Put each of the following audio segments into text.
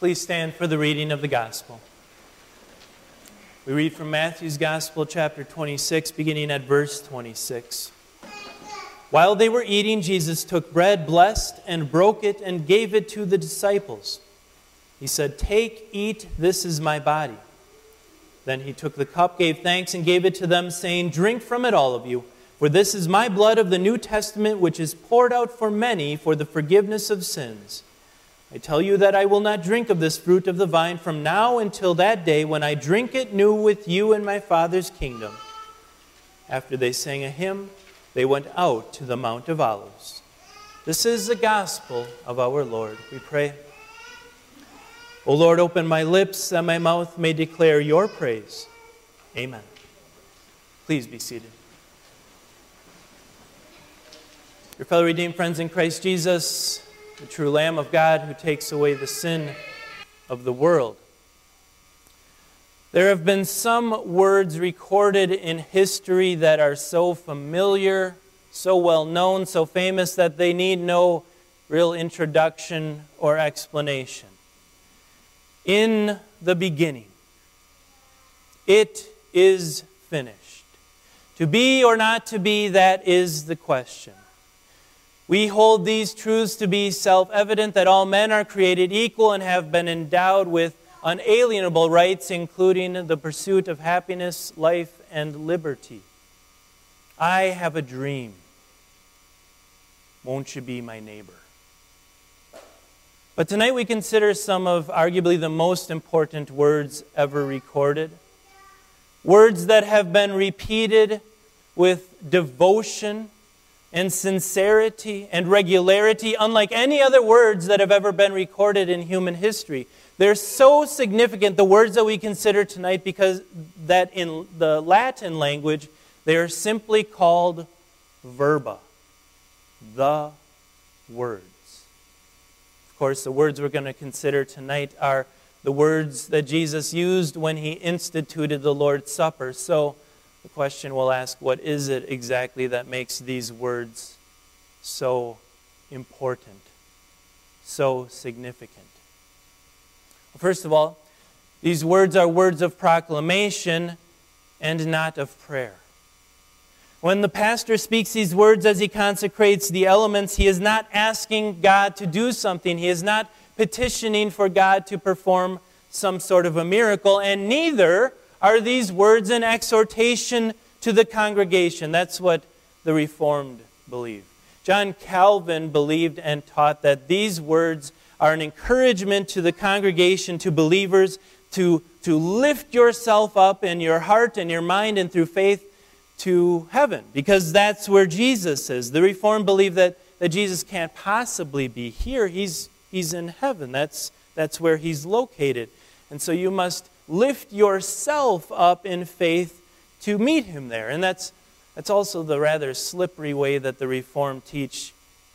Please stand for the reading of the gospel. We read from Matthew's Gospel, chapter 26, beginning at verse 26. While they were eating, Jesus took bread, blessed, and broke it, and gave it to the disciples. He said, Take, eat, this is my body. Then he took the cup, gave thanks, and gave it to them, saying, Drink from it, all of you, for this is my blood of the New Testament, which is poured out for many for the forgiveness of sins. I tell you that I will not drink of this fruit of the vine from now until that day when I drink it new with you in my Father's kingdom. After they sang a hymn, they went out to the Mount of Olives. This is the gospel of our Lord. We pray. O Lord, open my lips that my mouth may declare your praise. Amen. Please be seated. Your fellow redeemed friends in Christ Jesus, the true Lamb of God who takes away the sin of the world. There have been some words recorded in history that are so familiar, so well known, so famous that they need no real introduction or explanation. In the beginning, it is finished. To be or not to be, that is the question. We hold these truths to be self evident that all men are created equal and have been endowed with unalienable rights, including the pursuit of happiness, life, and liberty. I have a dream. Won't you be my neighbor? But tonight we consider some of arguably the most important words ever recorded. Words that have been repeated with devotion and sincerity and regularity, unlike any other words that have ever been recorded in human history. They're so significant, the words that we consider tonight, because that in the Latin language, they are simply called verba, the words. Of course, the words we're going to consider tonight are the words that Jesus used when he instituted the Lord's Supper. So the question we'll ask what is it exactly that makes these words so important, so significant? First of all, these words are words of proclamation and not of prayer. When the pastor speaks these words as he consecrates the elements, he is not asking God to do something. He is not petitioning for God to perform some sort of a miracle, and neither are these words an exhortation to the congregation. That's what the Reformed believe. John Calvin believed and taught that these words are an encouragement to the congregation, to believers, to, to lift yourself up in your heart and your mind and through faith to heaven, because that's where Jesus is. The Reformed believe that, that Jesus can't possibly be here. He's, he's in heaven. That's, that's where he's located. And so you must lift yourself up in faith to meet him there. And that's, that's also the rather slippery way that the Reformed teach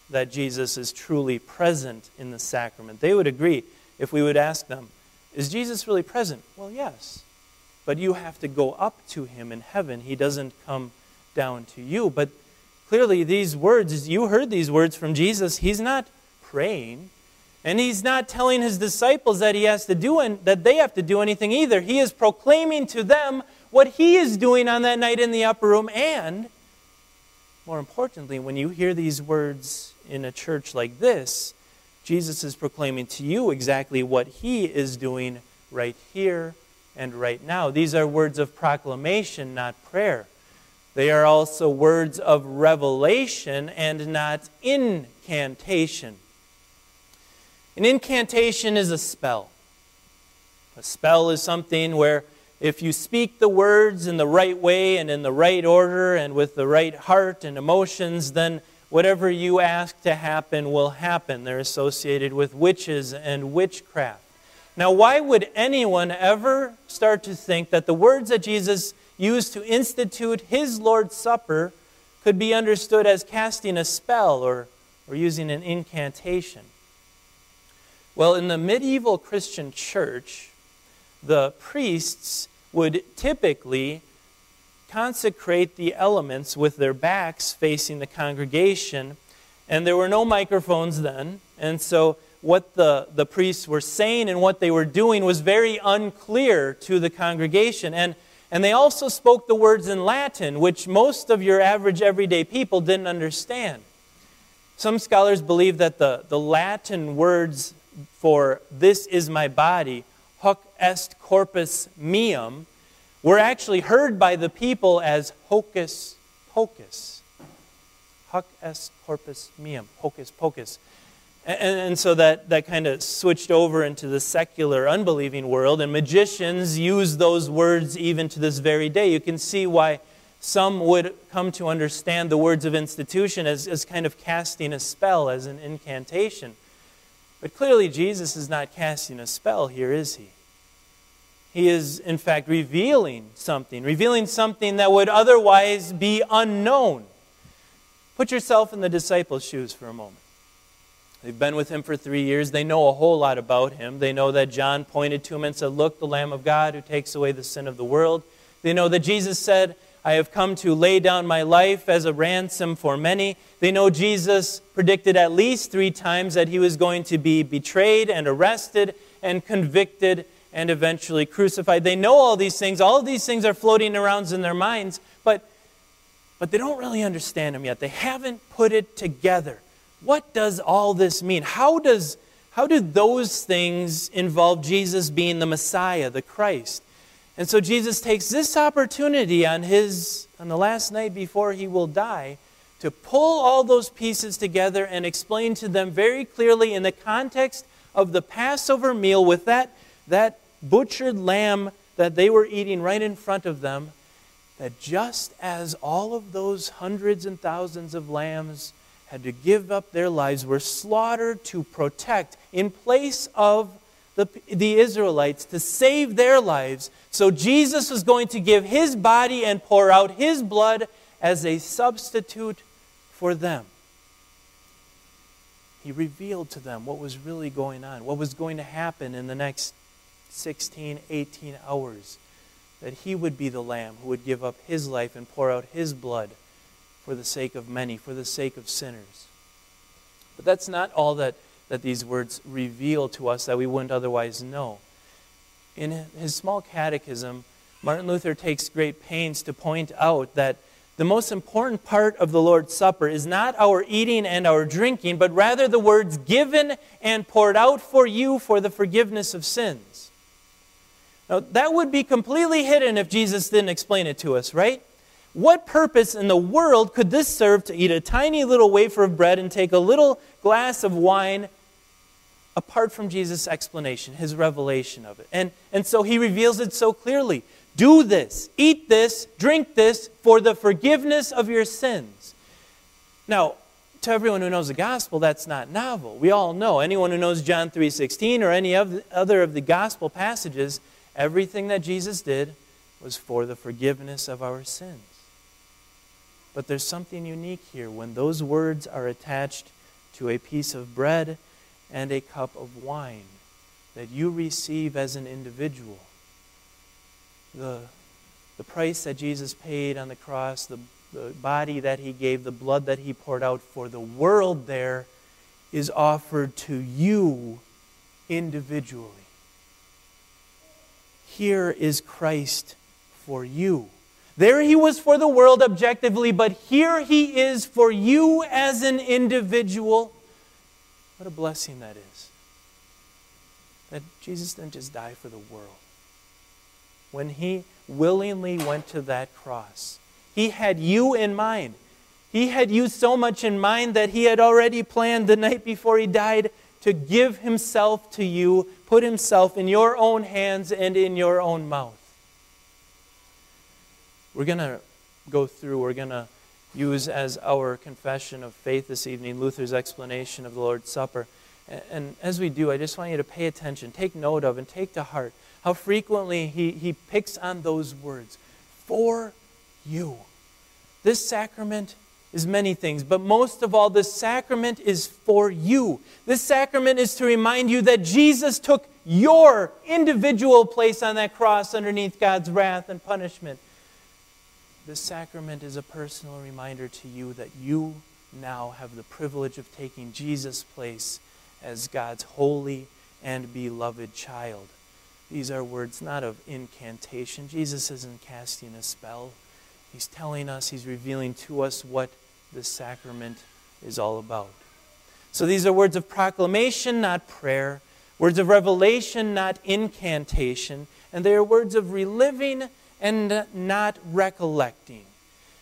that Jesus is truly present in the sacrament. They would agree if we would ask them, Is Jesus really present? Well, yes. But you have to go up to him in heaven. He doesn't come down to you. But clearly, these words, you heard these words from Jesus, he's not praying. And he's not telling his disciples that he has to do and that they have to do anything either. He is proclaiming to them what he is doing on that night in the upper room and more importantly, when you hear these words in a church like this, Jesus is proclaiming to you exactly what he is doing right here and right now. These are words of proclamation, not prayer. They are also words of revelation and not incantation. An incantation is a spell. A spell is something where if you speak the words in the right way and in the right order and with the right heart and emotions, then whatever you ask to happen will happen. They're associated with witches and witchcraft. Now, why would anyone ever start to think that the words that Jesus used to institute his Lord's Supper could be understood as casting a spell or, or using an incantation? Well, in the medieval Christian church, the priests would typically consecrate the elements with their backs facing the congregation. And there were no microphones then. And so what the, the priests were saying and what they were doing was very unclear to the congregation. And, and they also spoke the words in Latin, which most of your average everyday people didn't understand. Some scholars believe that the, the Latin words for this is my body, hoc est corpus meum, were actually heard by the people as hocus pocus. Hoc est corpus meum, hocus pocus. And, and so that, that kind of switched over into the secular, unbelieving world, and magicians use those words even to this very day. You can see why some would come to understand the words of institution as, as kind of casting a spell, as an incantation. But clearly, Jesus is not casting a spell here, is he? He is, in fact, revealing something, revealing something that would otherwise be unknown. Put yourself in the disciples' shoes for a moment. They've been with him for three years. They know a whole lot about him. They know that John pointed to him and said, Look, the Lamb of God who takes away the sin of the world. They know that Jesus said, I have come to lay down my life as a ransom for many. They know Jesus predicted at least three times that he was going to be betrayed and arrested and convicted and eventually crucified. They know all these things. All of these things are floating around in their minds, but, but they don't really understand them yet. They haven't put it together. What does all this mean? How, does, how do those things involve Jesus being the Messiah, the Christ? And so Jesus takes this opportunity on, his, on the last night before he will die to pull all those pieces together and explain to them very clearly in the context of the Passover meal with that, that butchered lamb that they were eating right in front of them, that just as all of those hundreds and thousands of lambs had to give up their lives, were slaughtered to protect, in place of the, the Israelites, to save their lives. So Jesus was going to give his body and pour out his blood as a substitute for them. He revealed to them what was really going on, what was going to happen in the next 16, 18 hours. That he would be the Lamb who would give up his life and pour out his blood for the sake of many, for the sake of sinners. But that's not all that, that these words reveal to us that we wouldn't otherwise know. In his small catechism, Martin Luther takes great pains to point out that the most important part of the Lord's Supper is not our eating and our drinking, but rather the words given and poured out for you for the forgiveness of sins. Now, that would be completely hidden if Jesus didn't explain it to us, right? What purpose in the world could this serve to eat a tiny little wafer of bread and take a little glass of wine apart from Jesus' explanation, his revelation of it? And, and so he reveals it so clearly. Do this, eat this, drink this for the forgiveness of your sins. Now, to everyone who knows the gospel, that's not novel. We all know. Anyone who knows John 3:16 or any of other of the gospel passages, everything that Jesus did was for the forgiveness of our sins. But there's something unique here when those words are attached to a piece of bread and a cup of wine that you receive as an individual. The, the price that Jesus paid on the cross, the, the body that he gave, the blood that he poured out for the world there is offered to you individually. Here is Christ for you. There he was for the world objectively, but here he is for you as an individual. What a blessing that is. That Jesus didn't just die for the world. When he willingly went to that cross, he had you in mind. He had you so much in mind that he had already planned the night before he died to give himself to you, put himself in your own hands and in your own mouth. We're going to go through, we're going to use as our confession of faith this evening Luther's explanation of the Lord's Supper. And, as we do, I just want you to pay attention, take note of, and take to heart how frequently he, he picks on those words for you. This sacrament is many things, but most of all, this sacrament is for you. This sacrament is to remind you that Jesus took your individual place on that cross underneath God's wrath and punishment. This sacrament is a personal reminder to you that you now have the privilege of taking Jesus' place as God's holy and beloved child. These are words not of incantation. Jesus isn't casting a spell. He's telling us, He's revealing to us what the sacrament is all about. So these are words of proclamation, not prayer, words of revelation, not incantation, and they are words of reliving and not recollecting.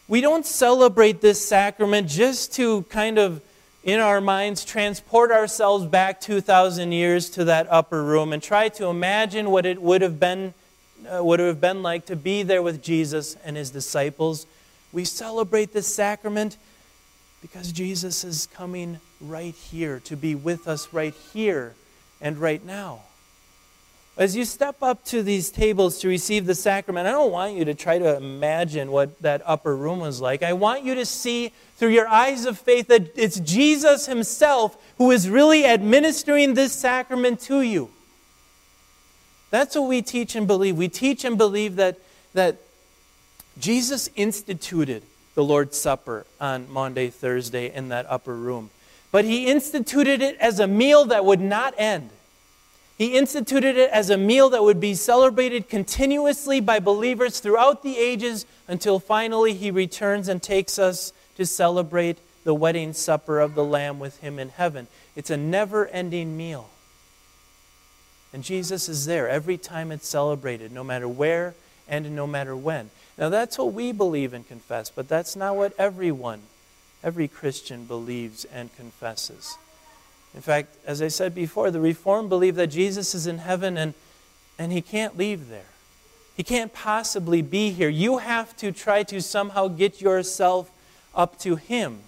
We don't celebrate this sacrament just to kind of, in our minds, transport ourselves back 2,000 years to that upper room and try to imagine what it would have been, uh, would have been like to be there with Jesus and his disciples. We celebrate this sacrament because Jesus is coming right here to be with us right here and right now. As you step up to these tables to receive the sacrament, I don't want you to try to imagine what that upper room was like. I want you to see through your eyes of faith that it's Jesus Himself who is really administering this sacrament to you. That's what we teach and believe. We teach and believe that, that Jesus instituted the Lord's Supper on Maundy, Thursday in that upper room. But He instituted it as a meal that would not end. He instituted it as a meal that would be celebrated continuously by believers throughout the ages until finally he returns and takes us to celebrate the wedding supper of the Lamb with him in heaven. It's a never ending meal. And Jesus is there every time it's celebrated, no matter where and no matter when. Now, that's what we believe and confess, but that's not what everyone, every Christian believes and confesses. In fact, as I said before, the Reformed believe that Jesus is in heaven and, and he can't leave there. He can't possibly be here. You have to try to somehow get yourself up to him.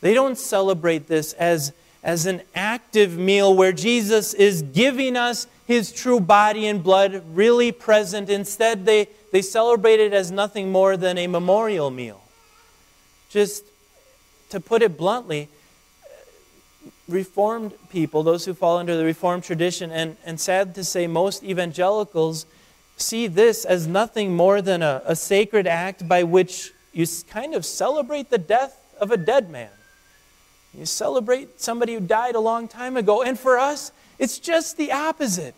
They don't celebrate this as, as an active meal where Jesus is giving us his true body and blood really present. Instead, they, they celebrate it as nothing more than a memorial meal. Just to put it bluntly, Reformed people, those who fall under the Reformed tradition, and, and sad to say, most evangelicals see this as nothing more than a, a sacred act by which you kind of celebrate the death of a dead man. You celebrate somebody who died a long time ago. And for us, it's just the opposite.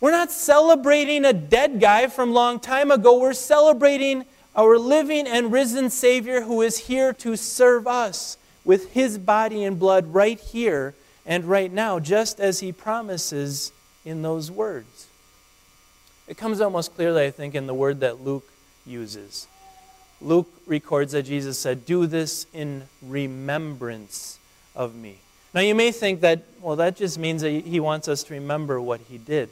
We're not celebrating a dead guy from long time ago. We're celebrating our living and risen Savior who is here to serve us with his body and blood right here and right now, just as he promises in those words. It comes out most clearly, I think, in the word that Luke uses. Luke records that Jesus said, Do this in remembrance of me. Now, you may think that, well, that just means that he wants us to remember what he did.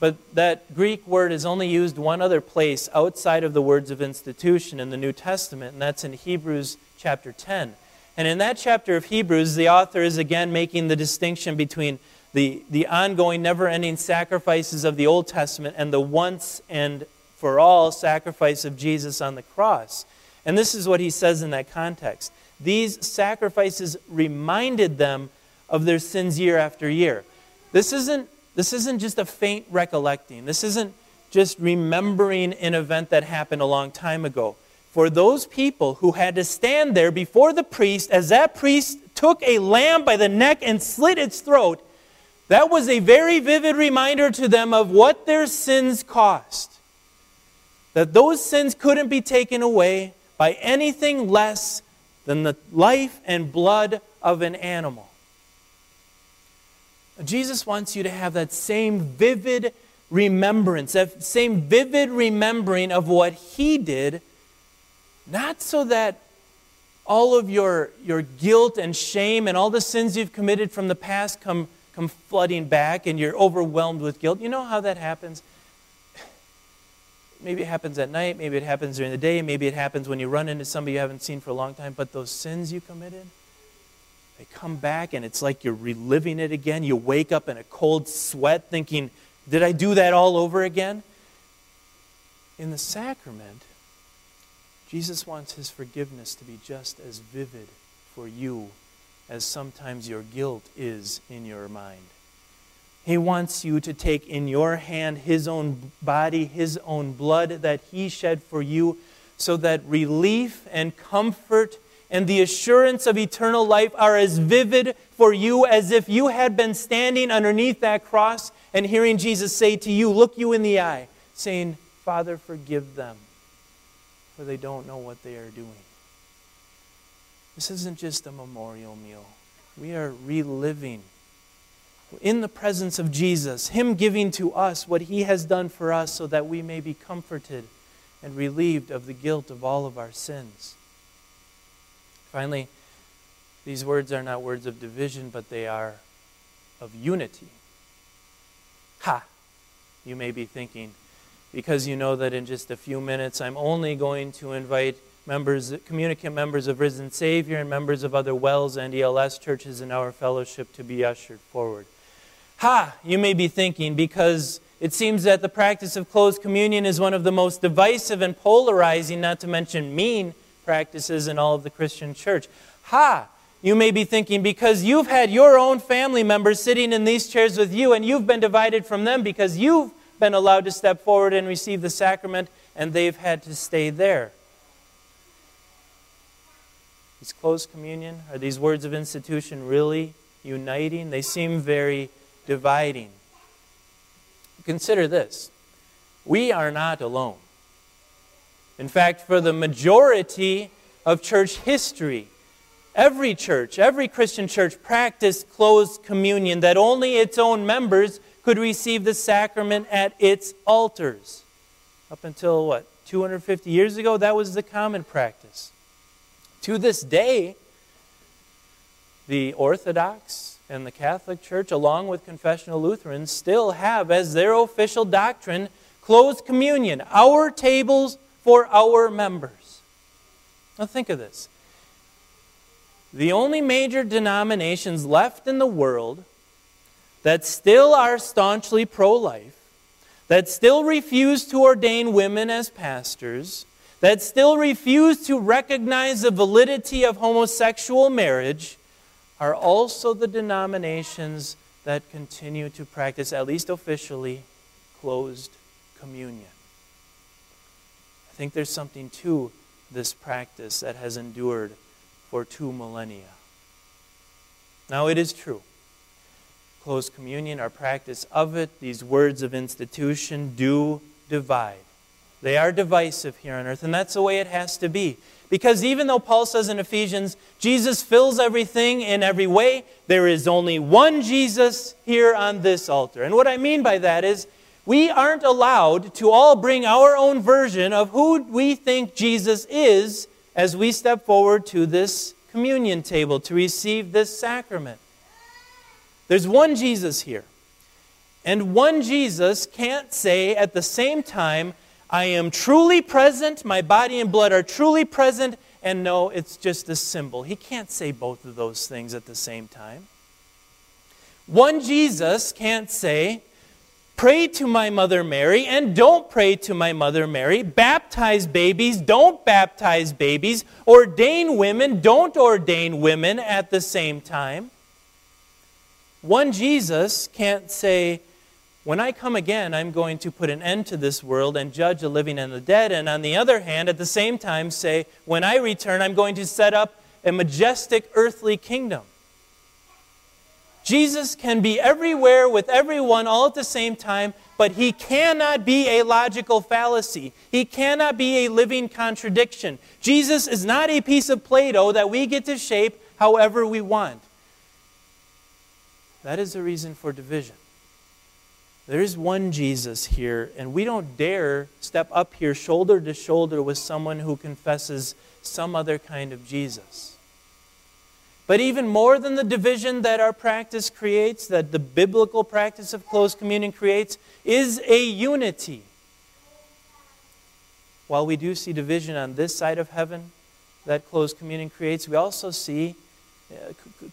But that Greek word is only used one other place outside of the words of institution in the New Testament, and that's in Hebrews chapter 10. And in that chapter of Hebrews, the author is again making the distinction between the, the ongoing, never ending sacrifices of the Old Testament and the once and for all sacrifice of Jesus on the cross. And this is what he says in that context. These sacrifices reminded them of their sins year after year. This isn't, this isn't just a faint recollecting. This isn't just remembering an event that happened a long time ago for those people who had to stand there before the priest as that priest took a lamb by the neck and slit its throat, that was a very vivid reminder to them of what their sins cost. That those sins couldn't be taken away by anything less than the life and blood of an animal. Jesus wants you to have that same vivid remembrance, that same vivid remembering of what he did not so that all of your, your guilt and shame and all the sins you've committed from the past come, come flooding back and you're overwhelmed with guilt. You know how that happens? Maybe it happens at night, maybe it happens during the day, maybe it happens when you run into somebody you haven't seen for a long time, but those sins you committed, they come back and it's like you're reliving it again. You wake up in a cold sweat thinking, Did I do that all over again? In the sacrament, Jesus wants his forgiveness to be just as vivid for you as sometimes your guilt is in your mind. He wants you to take in your hand his own body, his own blood that he shed for you, so that relief and comfort and the assurance of eternal life are as vivid for you as if you had been standing underneath that cross and hearing Jesus say to you, look you in the eye, saying, Father, forgive them, for they don't know what they are doing. This isn't just a memorial meal. We are reliving in the presence of Jesus, Him giving to us what He has done for us so that we may be comforted and relieved of the guilt of all of our sins. Finally, these words are not words of division, but they are of unity. Ha! You may be thinking, because you know that in just a few minutes I'm only going to invite members, communicant members of Risen Savior and members of other WELS and ELS churches in our fellowship to be ushered forward. Ha! You may be thinking, because it seems that the practice of closed communion is one of the most divisive and polarizing, not to mention mean, practices in all of the Christian church. Ha! You may be thinking, because you've had your own family members sitting in these chairs with you, and you've been divided from them because you've been allowed to step forward and receive the sacrament, and they've had to stay there. Is closed communion? Are these words of institution really uniting? They seem very dividing. Consider this we are not alone. In fact, for the majority of church history, every church, every Christian church practiced closed communion that only its own members could receive the sacrament at its altars. Up until what, 250 years ago, that was the common practice. To this day, the Orthodox and the Catholic Church, along with confessional Lutherans, still have as their official doctrine closed communion, our tables for our members. Now, think of this. The only major denominations left in the world that still are staunchly pro life, that still refuse to ordain women as pastors, that still refuse to recognize the validity of homosexual marriage, are also the denominations that continue to practice, at least officially, closed communion I think there's something to this practice that has endured for two millennia. Now, it is true. Closed communion, our practice of it, these words of institution do divide. They are divisive here on earth, and that's the way it has to be. Because even though Paul says in Ephesians, Jesus fills everything in every way, there is only one Jesus here on this altar. And what I mean by that is, we aren't allowed to all bring our own version of who we think Jesus is as we step forward to this communion table to receive this sacrament. There's one Jesus here. And one Jesus can't say at the same time, I am truly present, my body and blood are truly present, and no, it's just a symbol. He can't say both of those things at the same time. One Jesus can't say, Pray to my mother Mary and don't pray to my mother Mary. Baptize babies, don't baptize babies. Ordain women, don't ordain women at the same time. One Jesus can't say, when I come again, I'm going to put an end to this world and judge the living and the dead. And on the other hand, at the same time, say, when I return, I'm going to set up a majestic earthly kingdom. Jesus can be everywhere with everyone all at the same time, but he cannot be a logical fallacy. He cannot be a living contradiction. Jesus is not a piece of Play Doh that we get to shape however we want. That is the reason for division. There is one Jesus here, and we don't dare step up here shoulder to shoulder with someone who confesses some other kind of Jesus. But even more than the division that our practice creates, that the biblical practice of closed communion creates, is a unity. While we do see division on this side of heaven that closed communion creates, we also see uh,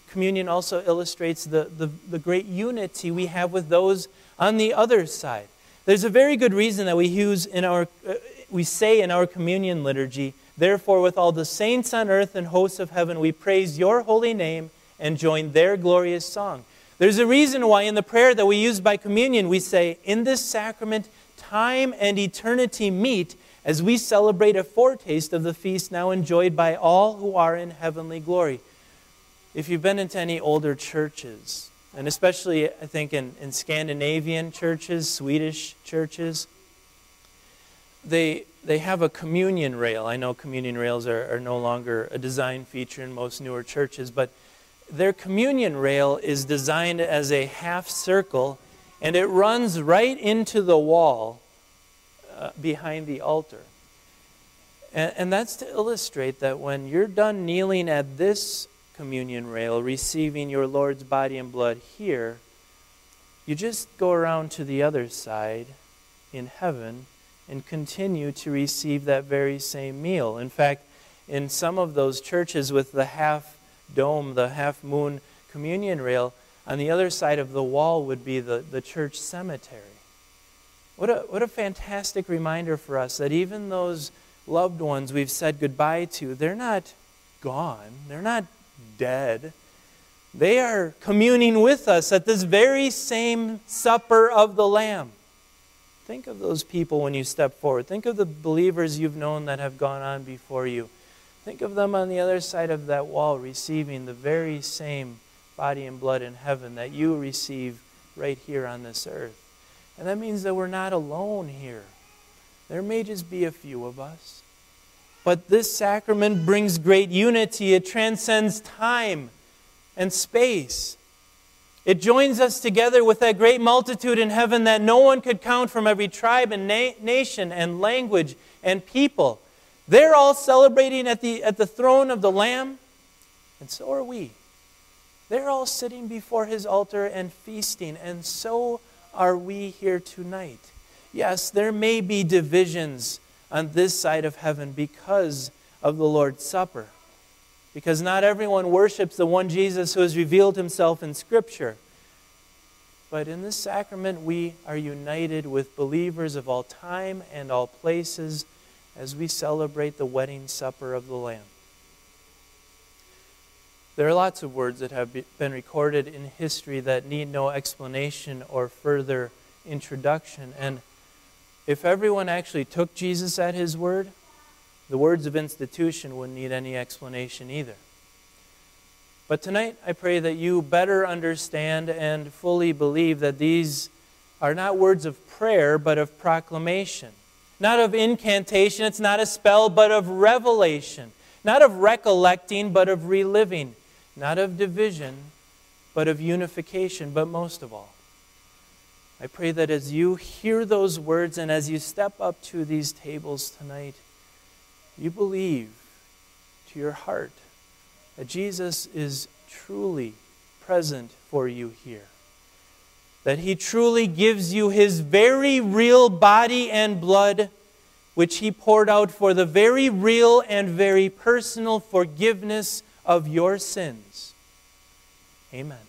communion also illustrates the, the, the great unity we have with those on the other side. There's a very good reason that we use in our, uh, we say in our communion liturgy, Therefore, with all the saints on earth and hosts of heaven, we praise your holy name and join their glorious song. There's a reason why in the prayer that we use by communion, we say, In this sacrament, time and eternity meet as we celebrate a foretaste of the feast now enjoyed by all who are in heavenly glory. If you've been into any older churches, and especially I think in, in Scandinavian churches, Swedish churches, they, they have a communion rail. I know communion rails are, are no longer a design feature in most newer churches, but their communion rail is designed as a half circle and it runs right into the wall uh, behind the altar. And, and that's to illustrate that when you're done kneeling at this communion rail, receiving your Lord's body and blood here, you just go around to the other side in heaven and continue to receive that very same meal. In fact, in some of those churches with the half dome, the half moon communion rail, on the other side of the wall would be the, the church cemetery. What a, what a fantastic reminder for us that even those loved ones we've said goodbye to, they're not gone, they're not dead. They are communing with us at this very same supper of the Lamb. Think of those people when you step forward. Think of the believers you've known that have gone on before you. Think of them on the other side of that wall receiving the very same body and blood in heaven that you receive right here on this earth. And that means that we're not alone here. There may just be a few of us. But this sacrament brings great unity. It transcends time and space. It joins us together with that great multitude in heaven that no one could count from every tribe and na- nation and language and people. They're all celebrating at the, at the throne of the Lamb, and so are we. They're all sitting before his altar and feasting, and so are we here tonight. Yes, there may be divisions on this side of heaven because of the Lord's Supper, because not everyone worships the one Jesus who has revealed himself in Scripture. But in this sacrament, we are united with believers of all time and all places as we celebrate the wedding supper of the Lamb. There are lots of words that have been recorded in history that need no explanation or further introduction. And if everyone actually took Jesus at his word, the words of institution wouldn't need any explanation either. But tonight, I pray that you better understand and fully believe that these are not words of prayer, but of proclamation not of incantation, it's not a spell, but of revelation, not of recollecting, but of reliving, not of division, but of unification, but most of all. I pray that as you hear those words and as you step up to these tables tonight, you believe to your heart that Jesus is truly present for you here that he truly gives you his very real body and blood, which he poured out for the very real and very personal forgiveness of your sins. Amen.